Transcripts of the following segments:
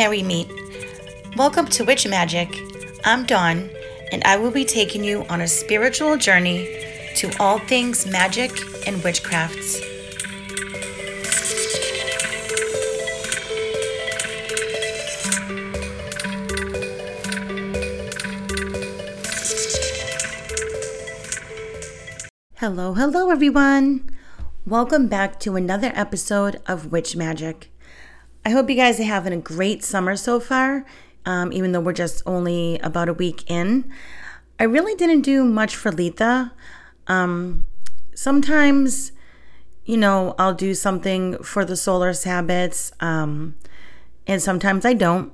Merry Meet. Welcome to Witch Magick. I'm Dawn, and I will be taking you on a spiritual journey to all things magic and witchcrafts. Hello, hello, everyone. Welcome back to another episode of Witch Magick. I hope you guys are having a great summer so far, um, even though we're just only about a week in. I really didn't do much for Litha. Um, sometimes, you know, I'll do something for the solar Sabbats, um, and sometimes I don't.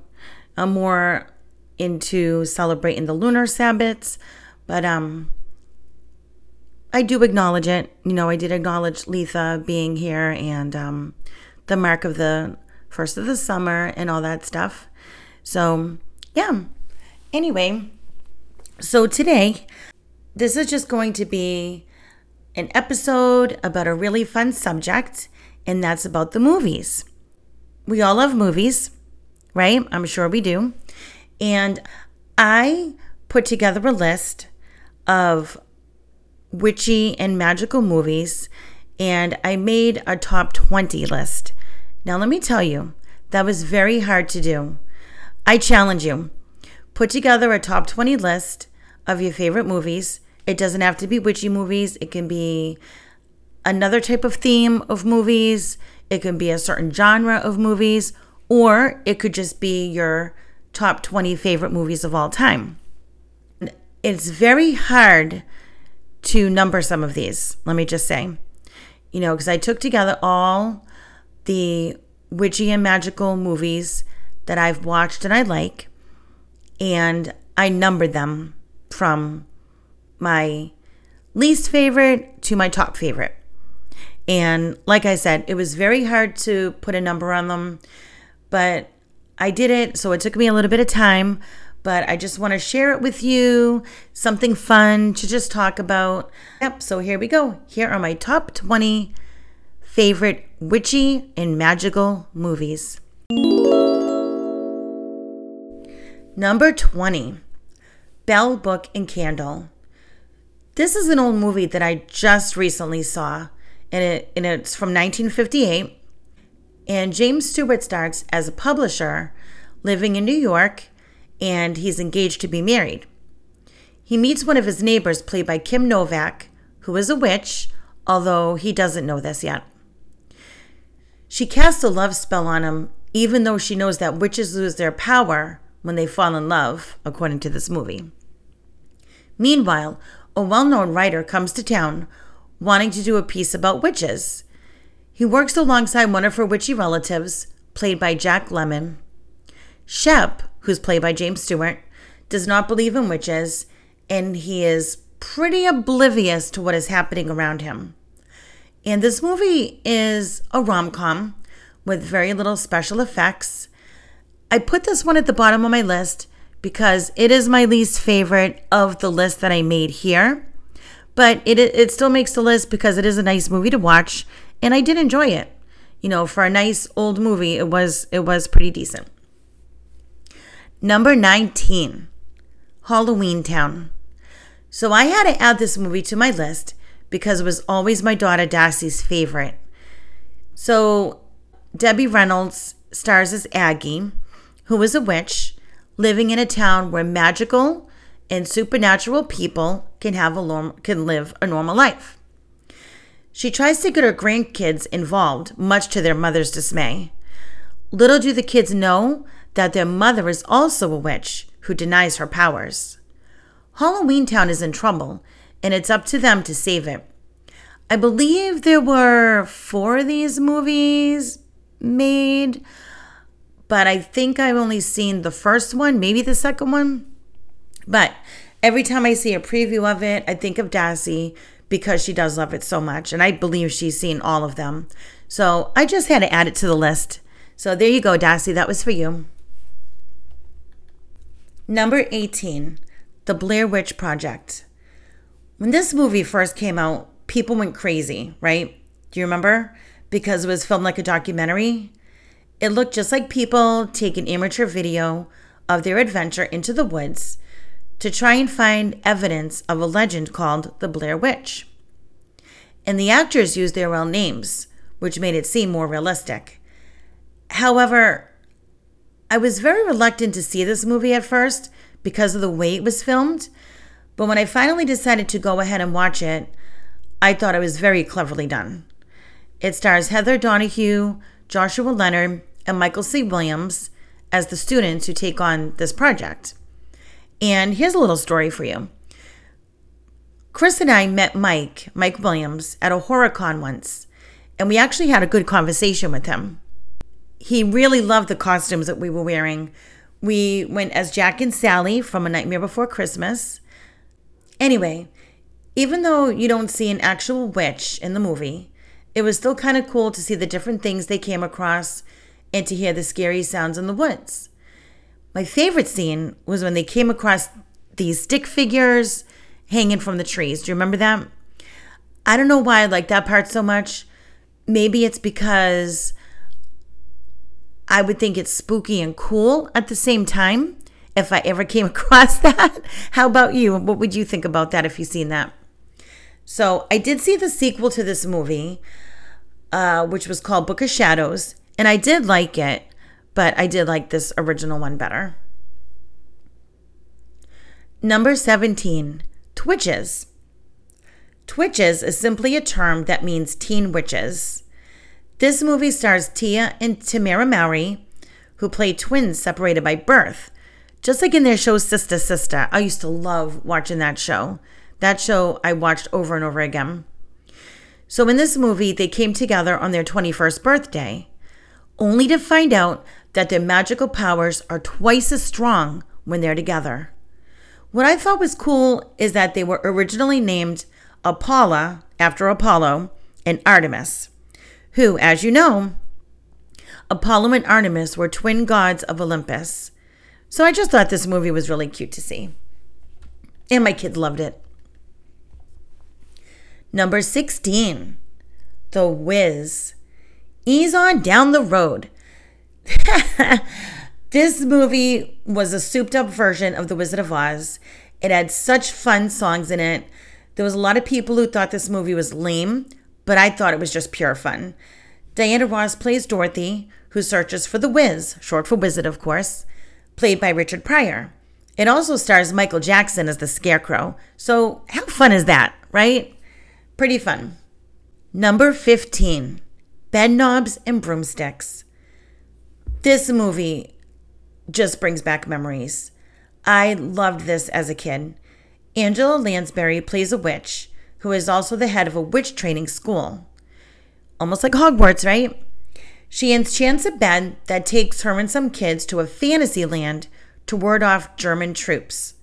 I'm more into celebrating the lunar Sabbats, but um, I do acknowledge it. You know, I did acknowledge Litha being here and um, the mark of the first of the summer and all that stuff. So, yeah. Anyway, so today, this is just going to be an episode about a really fun subject, and that's about the movies. We all love movies, right? I'm sure we do. And I put together a list of witchy and magical movies, and I made a top 20 list. Now, let me tell you, that was very hard to do. I challenge you put together a top 20 list of your favorite movies. It doesn't have to be witchy movies, it can be another type of theme of movies, it can be a certain genre of movies, or it could just be your top 20 favorite movies of all time. It's very hard to number some of these, let me just say. You know, because I took together all the witchy and magical movies that I've watched and I like, and I numbered them from my least favorite to my top favorite. And like I said, it was very hard to put a number on them, but I did it. So it took me a little bit of time, but I just want to share it with you. Something fun to just talk about. Yep. So here we go. Here are my top 20 favorite witchy and magical movies. Number 20 Bell, Book, and Candle. This is an old movie that I just recently saw, and, it, and it's from 1958. And James Stewart starts as a publisher living in New York, and he's engaged to be married. He meets one of his neighbors, played by Kim Novak, who is a witch, although he doesn't know this yet. She casts a love spell on him, even though she knows that witches lose their power when they fall in love, according to this movie. Meanwhile, a well known writer comes to town wanting to do a piece about witches. He works alongside one of her witchy relatives, played by Jack Lemmon. Shep, who's played by James Stewart, does not believe in witches, and he is pretty oblivious to what is happening around him. And this movie is a rom com with very little special effects. I put this one at the bottom of my list because it is my least favorite of the list that I made here. But it, it still makes the list because it is a nice movie to watch and I did enjoy it. You know, for a nice old movie, it was it was pretty decent. Number 19, Halloween Town. So I had to add this movie to my list because it was always my daughter Darcy's favorite. So Debbie Reynolds stars as Aggie, who is a witch living in a town where magical and supernatural people can have a norm- can live a normal life. She tries to get her grandkids involved, much to their mother's dismay. Little do the kids know that their mother is also a witch who denies her powers. Halloween Town is in trouble and it's up to them to save it. I believe there were four of these movies made, but I think I've only seen the first one, maybe the second one. But every time I see a preview of it, I think of Darcy because she does love it so much, and I believe she's seen all of them. So I just had to add it to the list. So there you go, Darcy. That was for you. Number 18 The Blair Witch Project. When this movie first came out, people went crazy, right? Do you remember? Because it was filmed like a documentary. It looked just like people take an amateur video of their adventure into the woods to try and find evidence of a legend called the Blair Witch. And the actors used their real names, which made it seem more realistic. However, I was very reluctant to see this movie at first because of the way it was filmed, but when I finally decided to go ahead and watch it, I thought it was very cleverly done. It stars Heather Donahue, Joshua Leonard, and Michael C. Williams as the students who take on this project. And here's a little story for you. Chris and I met Mike, Mike Williams, at a horror con once, and we actually had a good conversation with him. He really loved the costumes that we were wearing. We went as Jack and Sally from A Nightmare Before Christmas. Anyway, even though you don't see an actual witch in the movie, it was still kind of cool to see the different things they came across and to hear the scary sounds in the woods. My favorite scene was when they came across these stick figures hanging from the trees. Do you remember that? I don't know why I like that part so much. Maybe it's because I would think it's spooky and cool at the same time if I ever came across that. How about you? What would you think about that if you've seen that? So I did see the sequel to this movie, uh, which was called Book of Shadows, and I did like it, but I did like this original one better. Number 17, Twitches. Twitches is simply a term that means teen witches. This movie stars Tia and Tamera Mowry, who play twins separated by birth, just like in their show Sister Sister. I used to love watching that show. That show I watched over and over again. So in this movie, they came together on their 21st birthday, only to find out that their magical powers are twice as strong when they're together. What I thought was cool is that they were originally named Apollo after Apollo and Artemis, who, as you know, Apollo and Artemis were twin gods of Olympus. So I just thought this movie was really cute to see. And my kids loved it. Number 16, The Wiz. Ease on down the road. this movie was a souped up version of The Wizard of Oz. It had such fun songs in it. There was a lot of people who thought this movie was lame, but I thought it was just pure fun. Diana Ross plays Dorothy, who searches for the Wiz, short for wizard, of course, played by Richard Pryor. It also stars Michael Jackson as the Scarecrow. So, how fun is that, right? Pretty fun. Number 15 Bedknobs and Broomsticks. This movie just brings back memories. I loved this as a kid. Angela Lansbury plays a witch who is also the head of a witch training school. Almost like Hogwarts, right? She enchants a bed that takes her and some kids to a fantasy land to ward off German troops.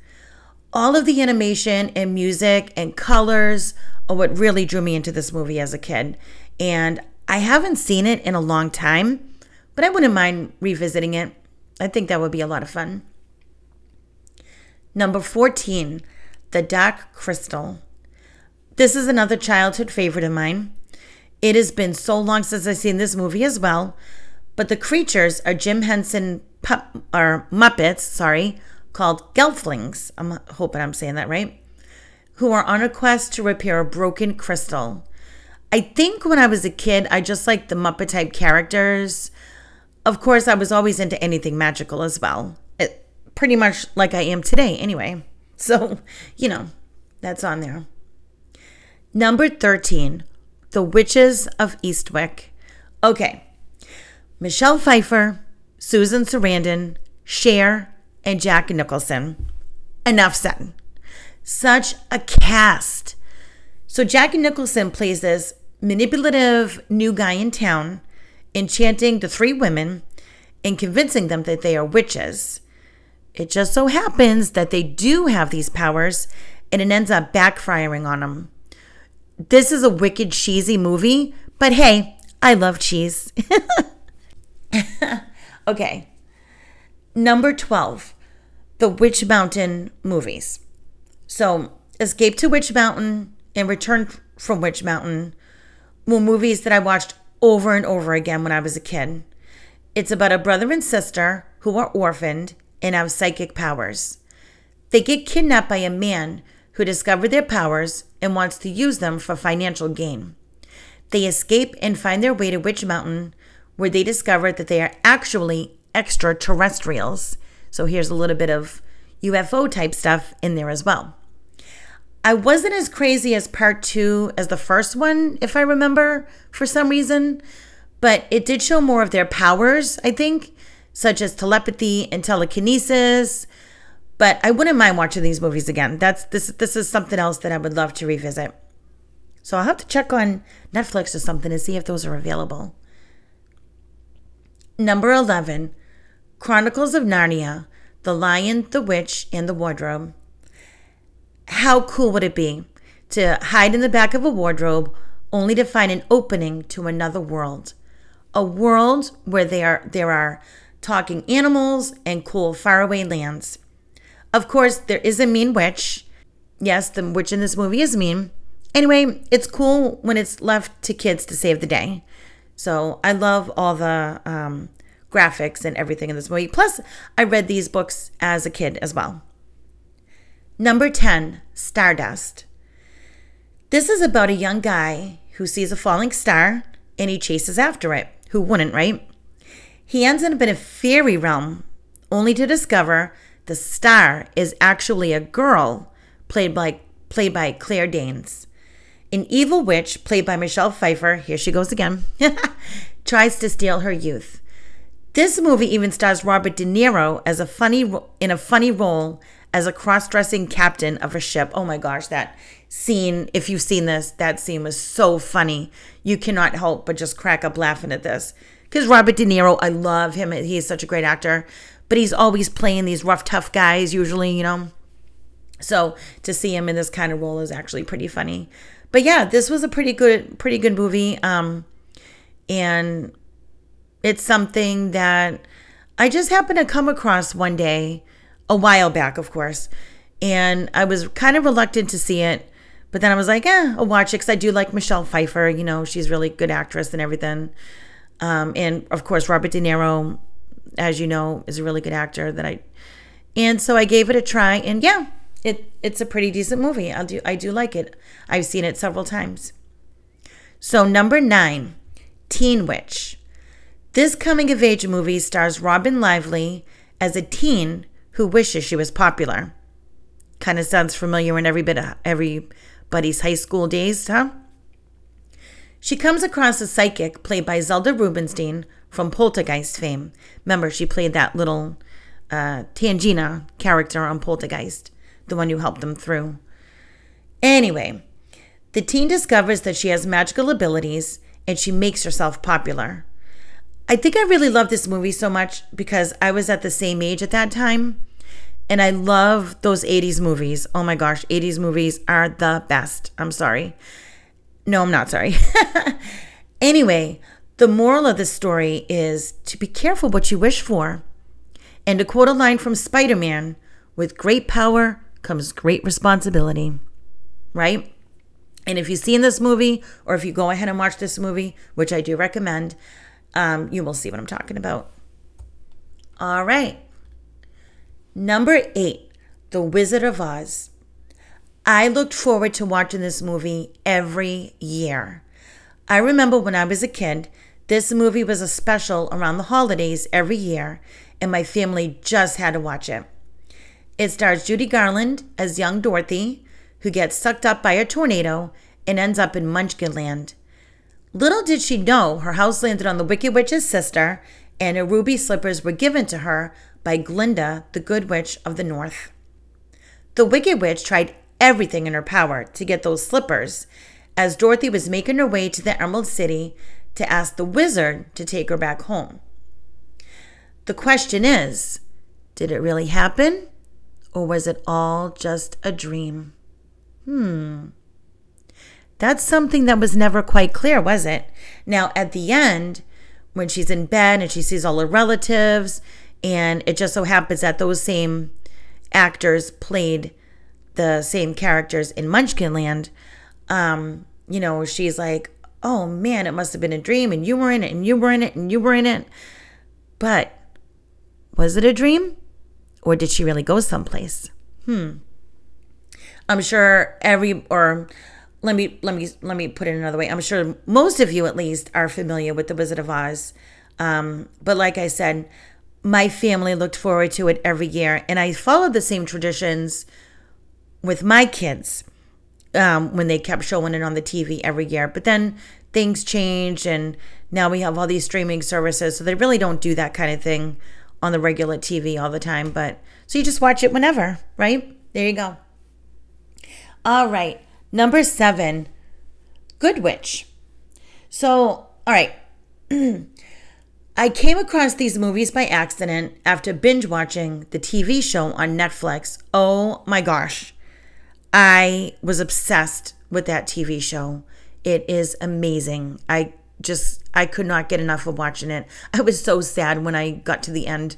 All of the animation and music and colors are what really drew me into this movie as a kid. And I haven't seen it in a long time, but I wouldn't mind revisiting it. I think that would be a lot of fun. Number 14, The Dark Crystal. This is another childhood favorite of mine. It has been so long since I've seen this movie as well, but the creatures are Jim Henson pup, or Muppets, sorry, called Gelflings. I'm hoping I'm saying that right who are on a quest to repair a broken crystal. I think when I was a kid, I just liked the Muppet type characters. Of course, I was always into anything magical as well. It, pretty much like I am today, anyway. So, you know, that's on there. Number 13, The Witches of Eastwick. Okay. Michelle Pfeiffer, Susan Sarandon, Cher, and Jack Nicholson. Enough said such a cast. So Jackie Nicholson plays this manipulative new guy in town, enchanting the three women and convincing them that they are witches. It just so happens that they do have these powers and it ends up backfiring on them. This is a wicked cheesy movie, but hey, I love cheese. okay. Number 12, the Witch Mountain movies. So, Escape to Witch Mountain and Return from Witch Mountain were movies that I watched over and over again when I was a kid. It's about a brother and sister who are orphaned and have psychic powers. They get kidnapped by a man who discovered their powers and wants to use them for financial gain. They escape and find their way to Witch Mountain, where they discover that they are actually extraterrestrials. So here's a little bit of UFO type stuff in there as well. I wasn't as crazy as part two as the first one, if I remember, for some reason, but it did show more of their powers, I think, such as telepathy and telekinesis. But I wouldn't mind watching these movies again. That's this this is something else that I would love to revisit. So I'll have to check on Netflix or something to see if those are available. Number 11, Chronicles of Narnia, The Lion, the Witch, and the Wardrobe. How cool would it be to hide in the back of a wardrobe only to find an opening to another world? A world where there, there are talking animals and cool faraway lands. Of course, there is a mean witch. Yes, the witch in this movie is mean, Anyway, it's cool when it's left to kids to save the day. So I love all the um, graphics and everything in this movie. Plus, I read these books as a kid as well. Number 10, Stardust. This is about a young guy who sees a falling star and he chases after it. Who wouldn't, right? He ends up in a fairy realm only to discover the star is actually a girl played by played by Claire Danes. An evil witch, played by Michelle Pfeiffer, here she goes again, tries to steal her youth. This movie even stars Robert De Niro as a funny in a funny role as a cross-dressing captain of a ship. Oh my gosh, that scene, if you've seen this, that scene was so funny. You cannot help but just crack up laughing at this. Cuz Robert De Niro, I love him. He's such a great actor, but he's always playing these rough tough guys usually, you know. So, to see him in this kind of role is actually pretty funny but yeah, this was a pretty good, pretty good movie. Um, and it's something that I just happened to come across one day, a while back, of course, and I was kind of reluctant to see it. But then I was like, eh, I'll watch it because I do like Michelle Pfeiffer. You know, she's really good actress and everything. Um, and of course, Robert De Niro, as you know, is a really good actor that I. And so I gave it a try, and yeah, it it's a pretty decent movie. I do I do like it. I've seen it several times. So number 9, Teen Witch. This coming of age movie stars Robin Lively as a teen who wishes she was popular. Kind of sounds familiar in every bit of everybody's high school days, huh? She comes across a psychic played by Zelda Rubinstein from Poltergeist fame. Remember, she played that little uh, Tangina character on Poltergeist the one who helped them through. Anyway, the teen discovers that she has magical abilities and she makes herself popular. I think I really love this movie so much because I was at the same age at that time. And I love those 80s movies. Oh my gosh, 80s movies are the best. I'm sorry. No, I'm not sorry. anyway, the moral of this story is to be careful what you wish for. And to quote a line from Spider Man, with great power comes great responsibility, right? And if you've seen this movie, or if you go ahead and watch this movie, which I do recommend, um, you will see what I'm talking about. All right. Number eight, The Wizard of Oz. I looked forward to watching this movie every year. I remember when I was a kid, this movie was a special around the holidays every year, and my family just had to watch it. It stars Judy Garland as young Dorothy, who gets sucked up by a tornado and ends up in Munchkinland. Little did she know her house landed on the Wicked Witch's sister, and her ruby slippers were given to her by Glinda, the Good Witch of the North. The Wicked Witch tried everything in her power to get those slippers as Dorothy was making her way to the Emerald City to ask the wizard to take her back home. The question is did it really happen? Or was it all just a dream? Hmm. That's something that was never quite clear, was it? Now, at the end, when she's in bed and she sees all her relatives, and it just so happens that those same actors played the same characters in Munchkinland, um, you know, she's like, oh man, it must have been a dream, and you were in it, and you were in it, and you were in it. But was it a dream? Or did she really go someplace? Hmm. I'm sure every or let me let me let me put it another way. I'm sure most of you at least are familiar with the Wizard of Oz. Um, but like I said, my family looked forward to it every year, and I followed the same traditions with my kids um, when they kept showing it on the TV every year. But then things changed, and now we have all these streaming services, so they really don't do that kind of thing on the regular TV all the time. But so you just watch it whenever, right? There you go. All right, number seven, Good Witch. So, all right. I came across these movies by accident after binge watching the TV show on Netflix. Oh my gosh. I was obsessed with that TV show. It is amazing. I just I could not get enough of watching it. I was so sad when I got to the end.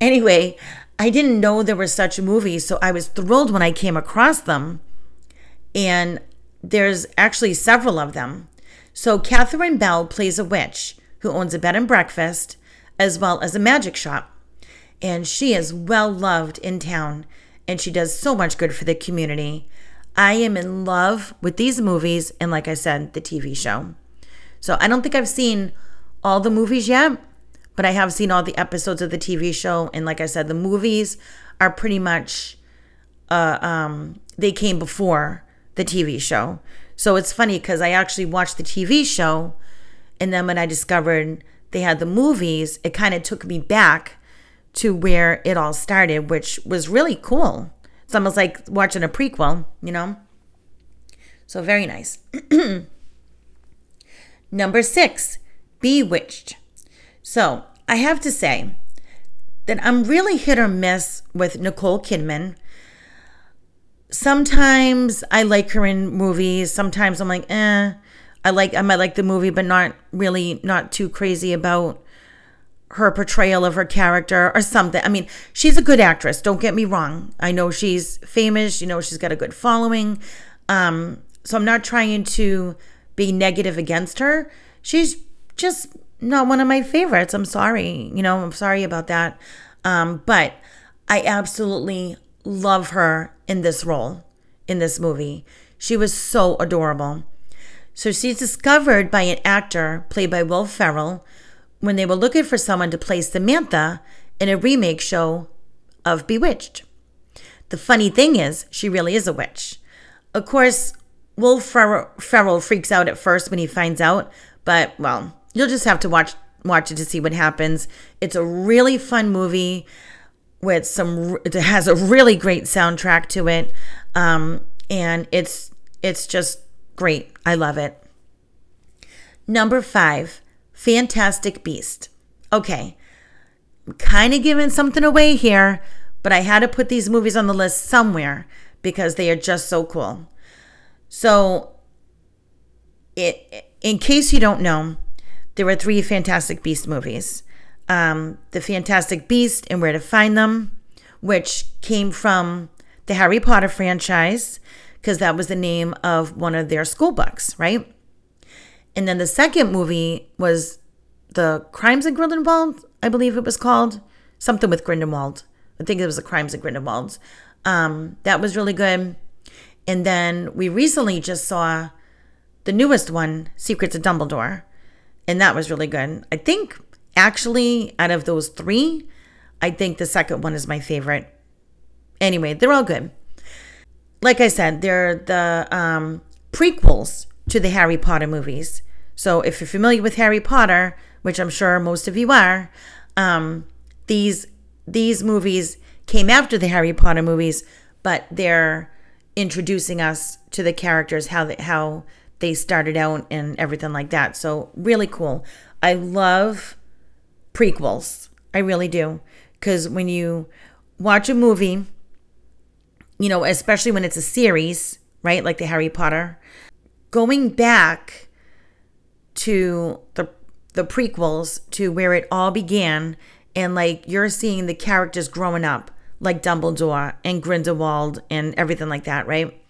Anyway, I didn't know there were such movies, so I was thrilled when I came across them. And there's actually several of them. So Catherine Bell plays a witch who owns a bed and breakfast as well as a magic shop. And she is well loved in town and she does so much good for the community. I am in love with these movies and, like I said, the TV show. So I don't think I've seen all the movies yet, but I have seen all the episodes of the TV show. And like I said, the movies are pretty much, uh, um, they came before the TV show. So it's funny because I actually watched the TV show. And then when I discovered they had the movies, it kind of took me back to where it all started, which was really cool. It's almost like watching a prequel, you know? So very nice. Number six, Bewitched. So I have to say that I'm really hit or miss with Nicole Kidman. Sometimes I like her in movies. Sometimes I'm like, eh. I like I might like the movie, but not really not too crazy about her portrayal of her character or something. I mean, she's a good actress. Don't get me wrong. I know she's famous. You know, she's got a good following. Um, so I'm not trying to be negative against her. She's just not one of my favorites. I'm sorry. You know, I'm sorry about that. Um, but I absolutely love her in this role, in this movie. She was so adorable. So she's discovered by an actor played by Will Ferrell when they were looking for someone to play Samantha in a remake show of Bewitched. The funny thing is, she really is a witch. Of course, Will Ferrell freaks out at first when he finds out, but well, you'll just have to watch watch it to see what happens. It's a really fun movie with some. It has a really great soundtrack to it, um, and it's it's just great. I love it. Number five, Fantastic Beast. Okay, kind of giving something away here, but I had to put these movies on the list somewhere because they are just so cool. So, it, in case you don't know, there were three Fantastic Beast movies um, The Fantastic Beast and Where to Find Them, which came from the Harry Potter franchise, because that was the name of one of their school books, right? And then the second movie was The Crimes of Grindelwald, I believe it was called. Something with Grindelwald. I think it was The Crimes of Grindelwald. Um, that was really good. And then we recently just saw the newest one, Secrets of Dumbledore. And that was really good. I think actually, out of those three, I think the second one is my favorite. Anyway, they're all good. Like I said, they're the um, prequels to the Harry Potter movies. So if you're familiar with Harry Potter, which I'm sure most of you are, um, these these movies came after the Harry Potter movies, but they're introducing us to the characters, how they, how they started out, and everything like that. So really cool. I love prequels. I really do, because when you watch a movie, you know, especially when it's a series, right, like the Harry Potter going back to the the prequels to where it all began and like you're seeing the characters growing up like Dumbledore and Grindelwald and everything like that, right?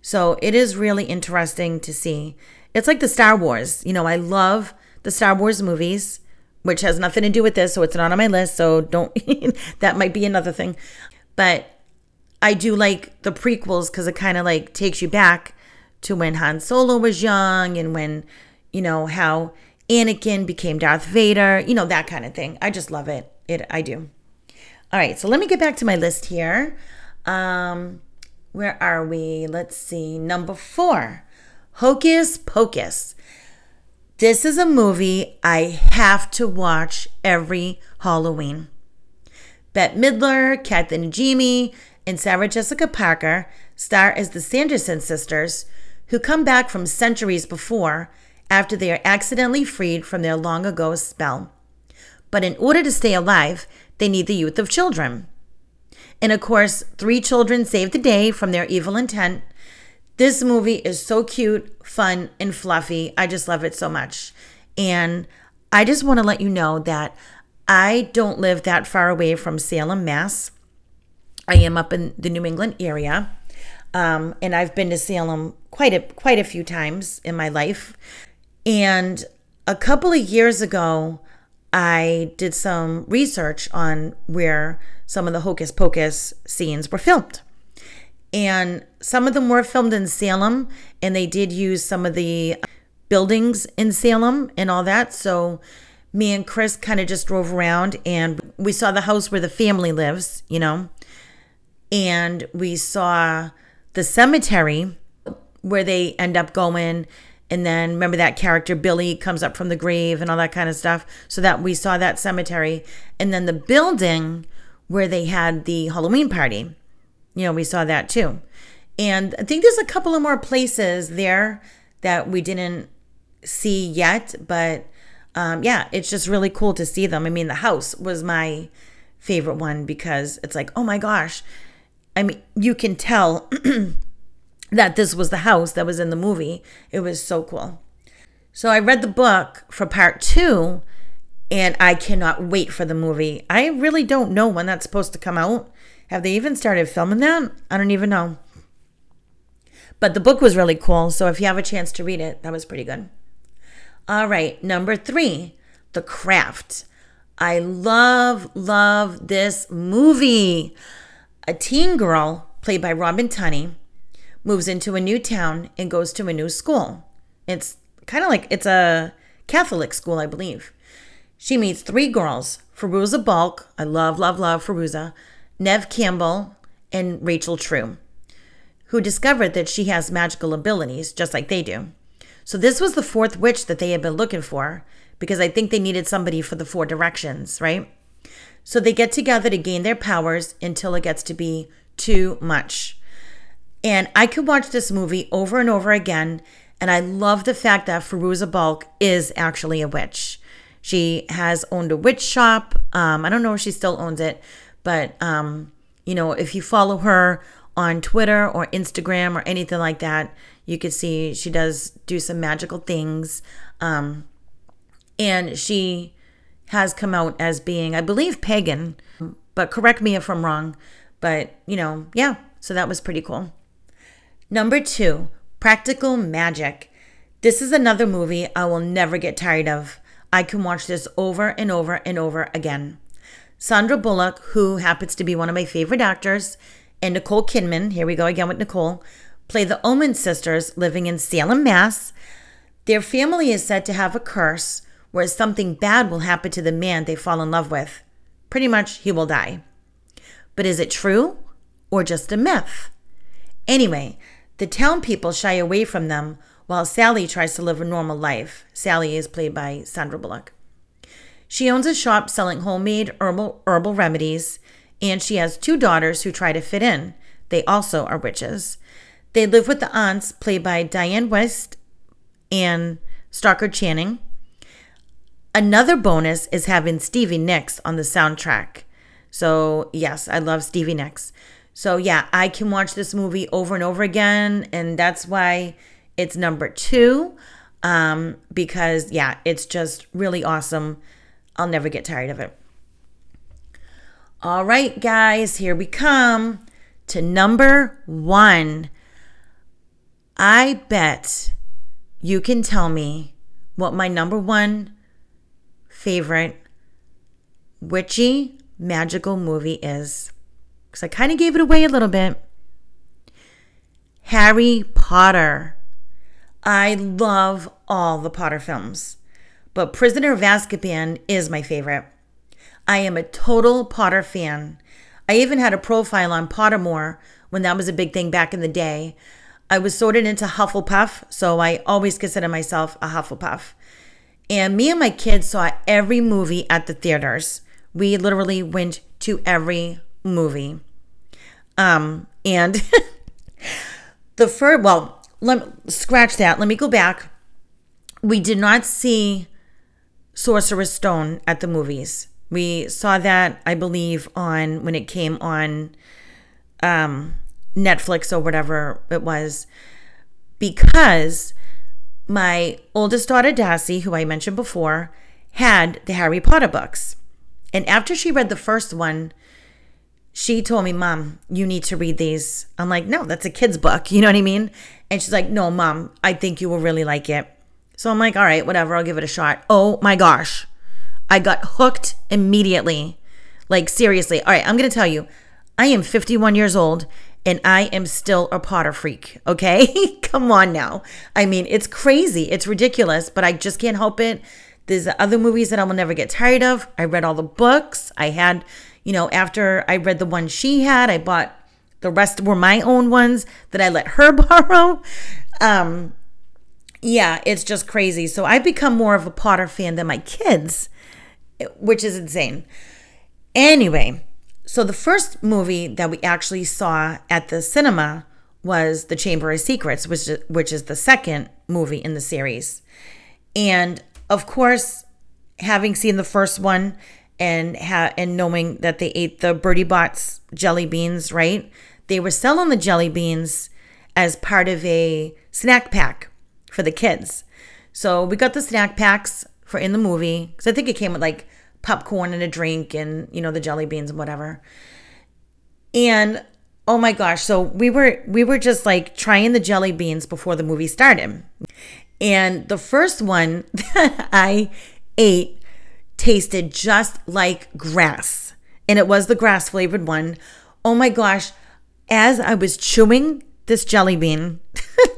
So it is really interesting to see. It's like the Star Wars. You know, I love the Star Wars movies which has nothing to do with this, so it's not on my list. So don't, that might be another thing. But I do like the prequels because it kind of like takes you back to when Han Solo was young and when, you know, how Anakin became Darth Vader, you know, that kind of thing. I just love it. It I do. All right, so let me get back to my list here. Um, where are we? Let's see. Number four, Hocus Pocus. This is a movie I have to watch every Halloween. Bette Midler, Kathy Najimy, and Sarah Jessica Parker star as the Sanderson sisters who come back from centuries before after they are accidentally freed from their long ago spell. But in order to stay alive, they need the youth of children. And of course, three children save the day from their evil intent this movie is so cute, fun, and fluffy. I just love it so much. And I just want to let you know that I don't live that far away from Salem, Mass. I am up in the New England area. Um, and I've been to Salem quite a quite a few times in my life. And a couple of years ago, I did some research on where some of the Hocus Pocus scenes were filmed and some of them were filmed in Salem, and they did use some of the buildings in Salem and all that. So me and Chris kind of just drove around and we saw the house where the family lives, you know, and we saw the cemetery where they end up going. And then remember that character Billy comes up from the grave and all that kind of stuff. So that we saw that cemetery. And then the building where they had the Halloween party you know, we saw that too. And I think there's a couple of more places there that we didn't see yet, but um, yeah, it's just really cool to see them. I mean, the house was my favorite one because it's like, oh my gosh. I mean, you can tell that this was the house that was in the movie. It was so cool. So I read the book for part two, and I cannot wait for the movie. I really don't know when that's supposed to come out. Have they even started filming that? I don't even know. But the book was really cool. So if you have a chance to read it, that was pretty good. All right, number three, The Craft. I love, love this movie. A teen girl, played by Robin Tunney, moves into a new town and goes to a new school. It's kind of like it's a Catholic school, I believe. She meets three girls Fairuza Balk. I love, love, love Fairuza. Neve Campbell, and Rachel True, who discovered that she has magical abilities just like they do. So this was the fourth witch that they had been looking for because I think they needed somebody for the four directions, right? So they get together to gain their powers until it gets to be too much. And I could watch this movie over and over again. And I love the fact that Fairuza Balk is actually a witch. She has owned a witch shop. Um, I don't know if she still owns it, but, um, you know, if you follow her on Twitter or Instagram or anything like that, you could see she does do some magical things. Um, and she has come out as being, I believe, pagan, but correct me if I'm wrong. But, you know, yeah, so that was pretty cool. Number two, Practical Magic. This is another movie I will never get tired of. I can watch this over and over and over again. Sandra Bullock, who happens to be one of my favorite actors, and Nicole Kidman, here we go again with Nicole, play the Owens sisters living in Salem, Mass. Their family is said to have a curse where something bad will happen to the man they fall in love with. Pretty much, he will die. But is it true or just a myth? Anyway, the town people shy away from them while Sally tries to live a normal life. Sally is played by Sandra Bullock. She owns a shop selling homemade herbal, herbal remedies, and she has two daughters who try to fit in. They also are witches. They live with the aunts, played by Dianne Wiest and Stockard Channing. Another bonus is having Stevie Nicks on the soundtrack. So, yes, I love Stevie Nicks. So, yeah, I can watch this movie over and over again, and that's why it's number two. Um, because, yeah, it's just really awesome. I'll never get tired of it. All right, guys, here we come to number one. I bet you can tell me what my number one favorite witchy magical movie is. Because I kind of gave it away a little bit. Harry Potter. I love all the Potter films, but Prisoner of Azkaban is my favorite. I am a total Potter fan. I even had a profile on Pottermore when that was a big thing back in the day. I was sorted into Hufflepuff, so I always consider myself a Hufflepuff. And me and my kids saw every movie at the theaters. We literally went to every movie. Um, and the first, well, let scratch that. Let me go back. We did not see Sorcerer's Stone at the movies. We saw that, I believe, on when it came on um, Netflix or whatever it was, because my oldest daughter, Darcy, who I mentioned before, had the Harry Potter books. And after she read the first one, she told me, Mom, you need to read these. I'm like, No, that's a kid's book. You know what I mean? And she's like, No, Mom, I think you will really like it. So I'm like, All right, whatever, I'll give it a shot. Oh my gosh. I got hooked immediately. Like, seriously. All right, I'm going to tell you, I am 51 years old and I am still a Potter freak, okay? Come on now. I mean, it's crazy. It's ridiculous, but I just can't help it. There's other movies that I will never get tired of. I read all the books. I had, you know, after I read the one she had, I bought the rest were my own ones that I let her borrow. Um, yeah, it's just crazy. So I've become more of a Potter fan than my kids, which is insane. Anyway, so the first movie that we actually saw at the cinema was The Chamber of Secrets, which which is the second movie in the series. And of course, having seen the first one and ha- and knowing that they ate the Bertie Bott's jelly beans, right? They were selling the jelly beans as part of a snack pack for the kids. So we got the snack packs for in the movie because I think it came with like popcorn and a drink and you know the jelly beans and whatever. And oh my gosh, so we were we were just like trying the jelly beans before the movie started. And the first one that I ate tasted just like grass. And it was the grass flavored one. Oh my gosh, as I was chewing this jelly bean,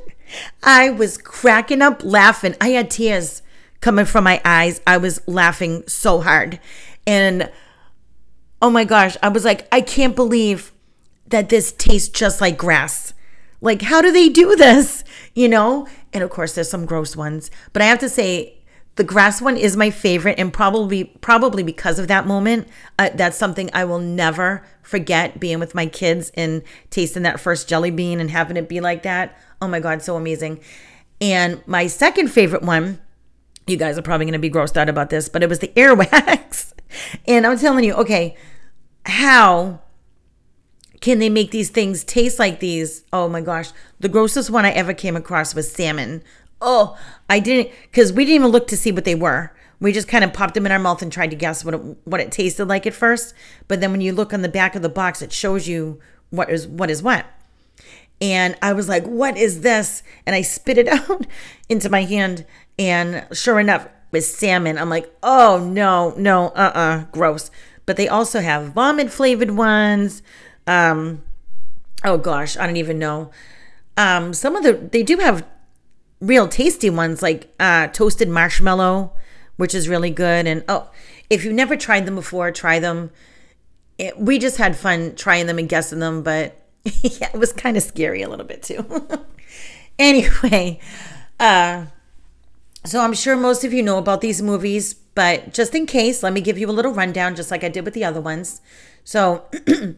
I was cracking up laughing. I had tears coming from my eyes. I was laughing so hard. And oh my gosh, I was like, I can't believe that this tastes just like grass. Like, how do they do this? You know? And of course, there's some gross ones. But I have to say, the grass one is my favorite, and probably probably because of that moment, uh, that's something I will never forget. Being with my kids and tasting that first jelly bean and having it be like that. Oh my god, so amazing! And my second favorite one, you guys are probably going to be grossed out about this, but it was the earwax. and I'm telling you, okay, how can they make these things taste like these? Oh my gosh. The grossest one I ever came across was salmon. Oh, I didn't, because we didn't even look to see what they were. We just kind of popped them in our mouth and tried to guess what it, what it tasted like at first. But then when you look on the back of the box, it shows you what is what is what. And I was like, "What is this?" And I spit it out into my hand, and sure enough, it was salmon. I'm like, "Oh no, no, uh, uh-uh, uh gross." But they also have vomit flavored ones. Um, oh gosh, I don't even know. Um, some of the they do have real tasty ones like uh, toasted marshmallow, which is really good. And oh, if you've never tried them before, try them. It, we just had fun trying them and guessing them, but yeah, it was kind of scary a little bit too. anyway, uh, so I'm sure most of you know about these movies, but just in case, let me give you a little rundown, just like I did with the other ones. So.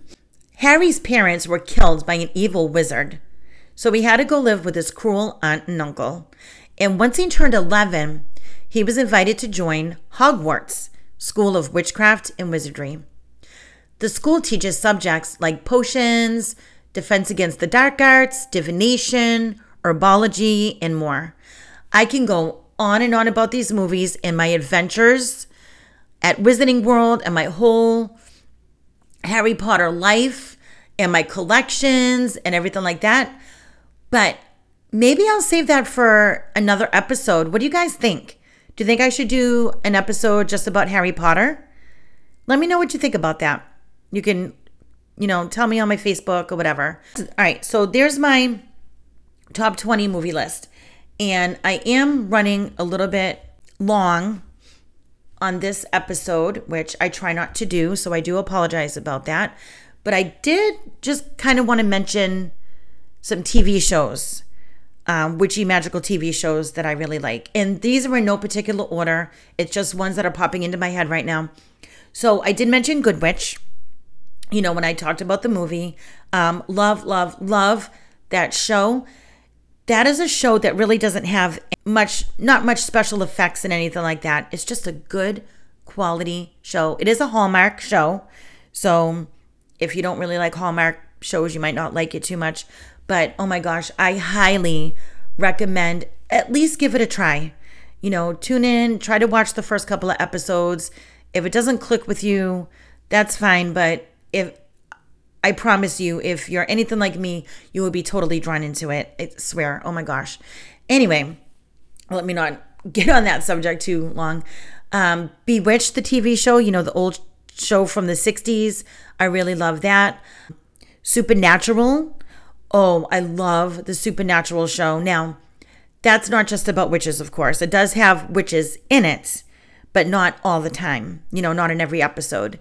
Harry's parents were killed by an evil wizard, so he had to go live with his cruel aunt and uncle. And once he turned 11, he was invited to join Hogwarts, School of Witchcraft and Wizardry. The school teaches subjects like potions, defense against the dark arts, divination, herbology, and more. I can go on and on about these movies and my adventures at Wizarding World and my whole Harry Potter life and my collections and everything like that. But maybe I'll save that for another episode. What do you guys think? Do you think I should do an episode just about Harry Potter? Let me know what you think about that. You can, you know, tell me on my Facebook or whatever. All right, so there's my top 20 movie list. And I am running a little bit long on this episode, which I try not to do. So I do apologize about that. But I did just kind of want to mention some TV shows, um, witchy magical TV shows that I really like. And these are in no particular order, it's just ones that are popping into my head right now. So I did mention Good Witch, you know, when I talked about the movie. Um, love, love, love that show. That is a show that really doesn't have much, not much special effects and anything like that. It's just a good quality show. It is a Hallmark show. So if you don't really like Hallmark shows, you might not like it too much. But oh my gosh, I highly recommend at least give it a try. You know, tune in, try to watch the first couple of episodes. If it doesn't click with you, that's fine. But if I promise you, if you're anything like me, you will be totally drawn into it. I swear. Oh my gosh. Anyway, let me not get on that subject too long. Um, Bewitched, the TV show, you know, the old show from the 60s. I really love that. Supernatural. Oh, I love the Supernatural show. Now, that's not just about witches, of course. It does have witches in it, but not all the time, you know, not in every episode.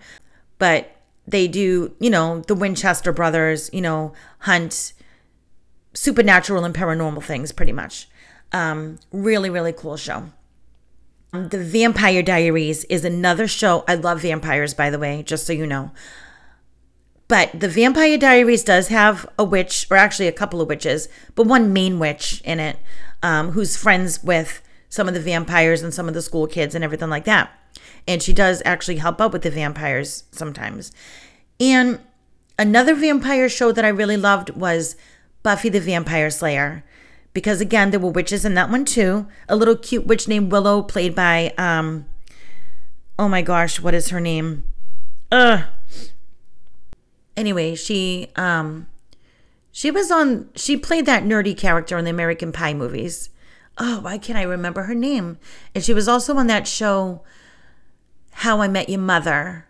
But they do, you know, the Winchester brothers, you know, hunt supernatural and paranormal things pretty much. Um, really, really cool show. The Vampire Diaries is another show. I love vampires, by the way, just so you know. But the Vampire Diaries does have a witch, or actually a couple of witches, but one main witch in it um, who's friends with some of the vampires and some of the school kids and everything like that. And she does actually help out with the vampires sometimes. And another vampire show that I really loved was Buffy the Vampire Slayer. Because again, there were witches in that one too. A little cute witch named Willow, played by um oh my gosh, what is her name? Ugh. Anyway, she um she was on she played that nerdy character in the American Pie movies. Oh, why can't I remember her name? And she was also on that show How I Met Your Mother.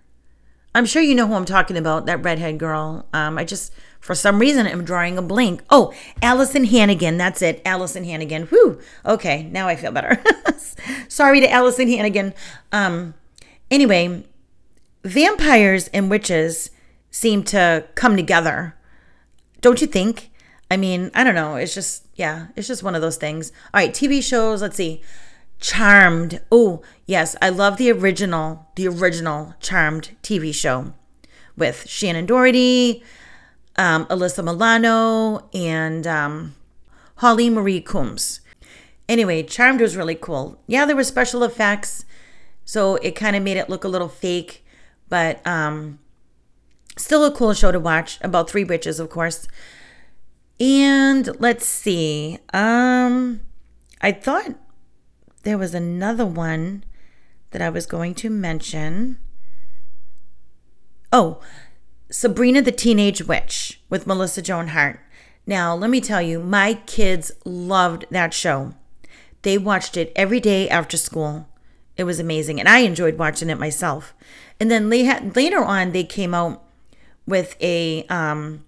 I'm sure you know who I'm talking about, that redhead girl. Um, I just for some reason, I'm drawing a blank. Oh, Alyson Hannigan. That's it. Alyson Hannigan. Whew. Okay, now I feel better. Sorry to Alyson Hannigan. Um, anyway, vampires and witches seem to come together. Don't you think? I mean, I don't know. It's just, yeah, it's just one of those things. All right, TV shows. Let's see. Charmed. Oh, yes, I love the original, the original Charmed TV show with Shannen Doherty, um, Alyssa Milano, and um, Holly Marie Combs. Anyway, Charmed was really cool. Yeah, there were special effects, so it kind of made it look a little fake, but um, still a cool show to watch. About three witches, of course. And let's see. Um, I thought there was another one that I was going to mention. Oh, Sabrina the Teenage Witch with Melissa Joan Hart. Now, let me tell you, my kids loved that show. They watched it every day after school. It was amazing, and I enjoyed watching it myself. And then later on, they came out with a um,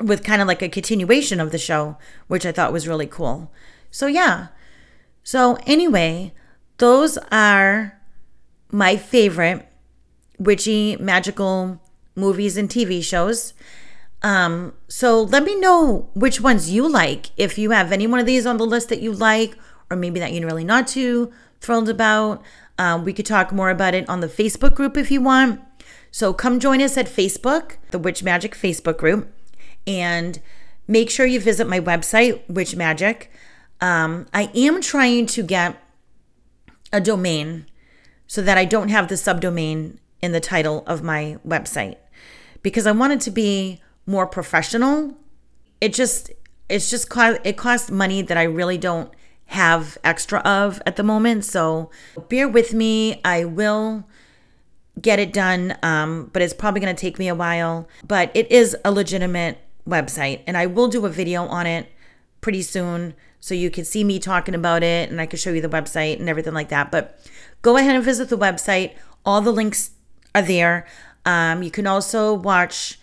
with kind of like a continuation of the show, which I thought was really cool. So yeah. So anyway, those are my favorite witchy magical movies and TV shows. Um, so let me know which ones you like. If you have any one of these on the list that you like, or maybe that you're really not too thrilled about, um, we could talk more about it on the Facebook group if you want. So come join us at Facebook, the Witch Magick Facebook group, and make sure you visit my website, Witch Magick. Um, I am trying to get a domain so that I don't have the subdomain in the title of my website because I want it to be more professional. It just it's just it costs money that I really don't have extra of at the moment. So bear with me. I will get it done, um, but it's probably going to take me a while. But it is a legitimate website, and I will do a video on it pretty soon so you can see me talking about it and I can show you the website and everything like that. But go ahead and visit the website. All the links are there. Um, you can also watch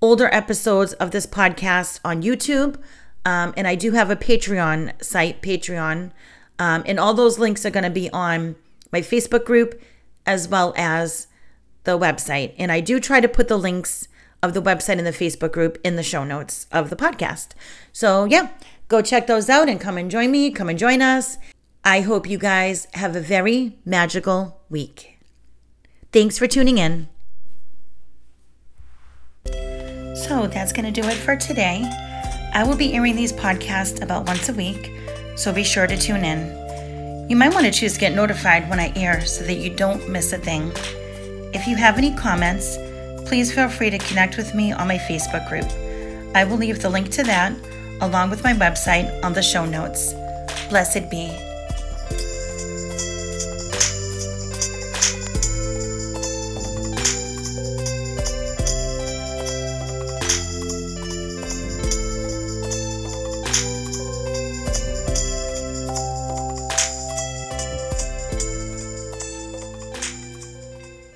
older episodes of this podcast on YouTube. Um, and I do have a Patreon site, Patreon. Um, and all those links are going to be on my Facebook group as well as the website. And I do try to put the links of the website and the Facebook group in the show notes of the podcast. So, yeah, go check those out and come and join me. Come and join us. I hope you guys have a very magical week. Thanks for tuning in. So that's going to do it for today. I will be airing these podcasts about once a week, so be sure to tune in. You might want to choose to get notified when I air so that you don't miss a thing. If you have any comments, please feel free to connect with me on my Facebook group. I will leave the link to that along with my website on the show notes. Blessed be.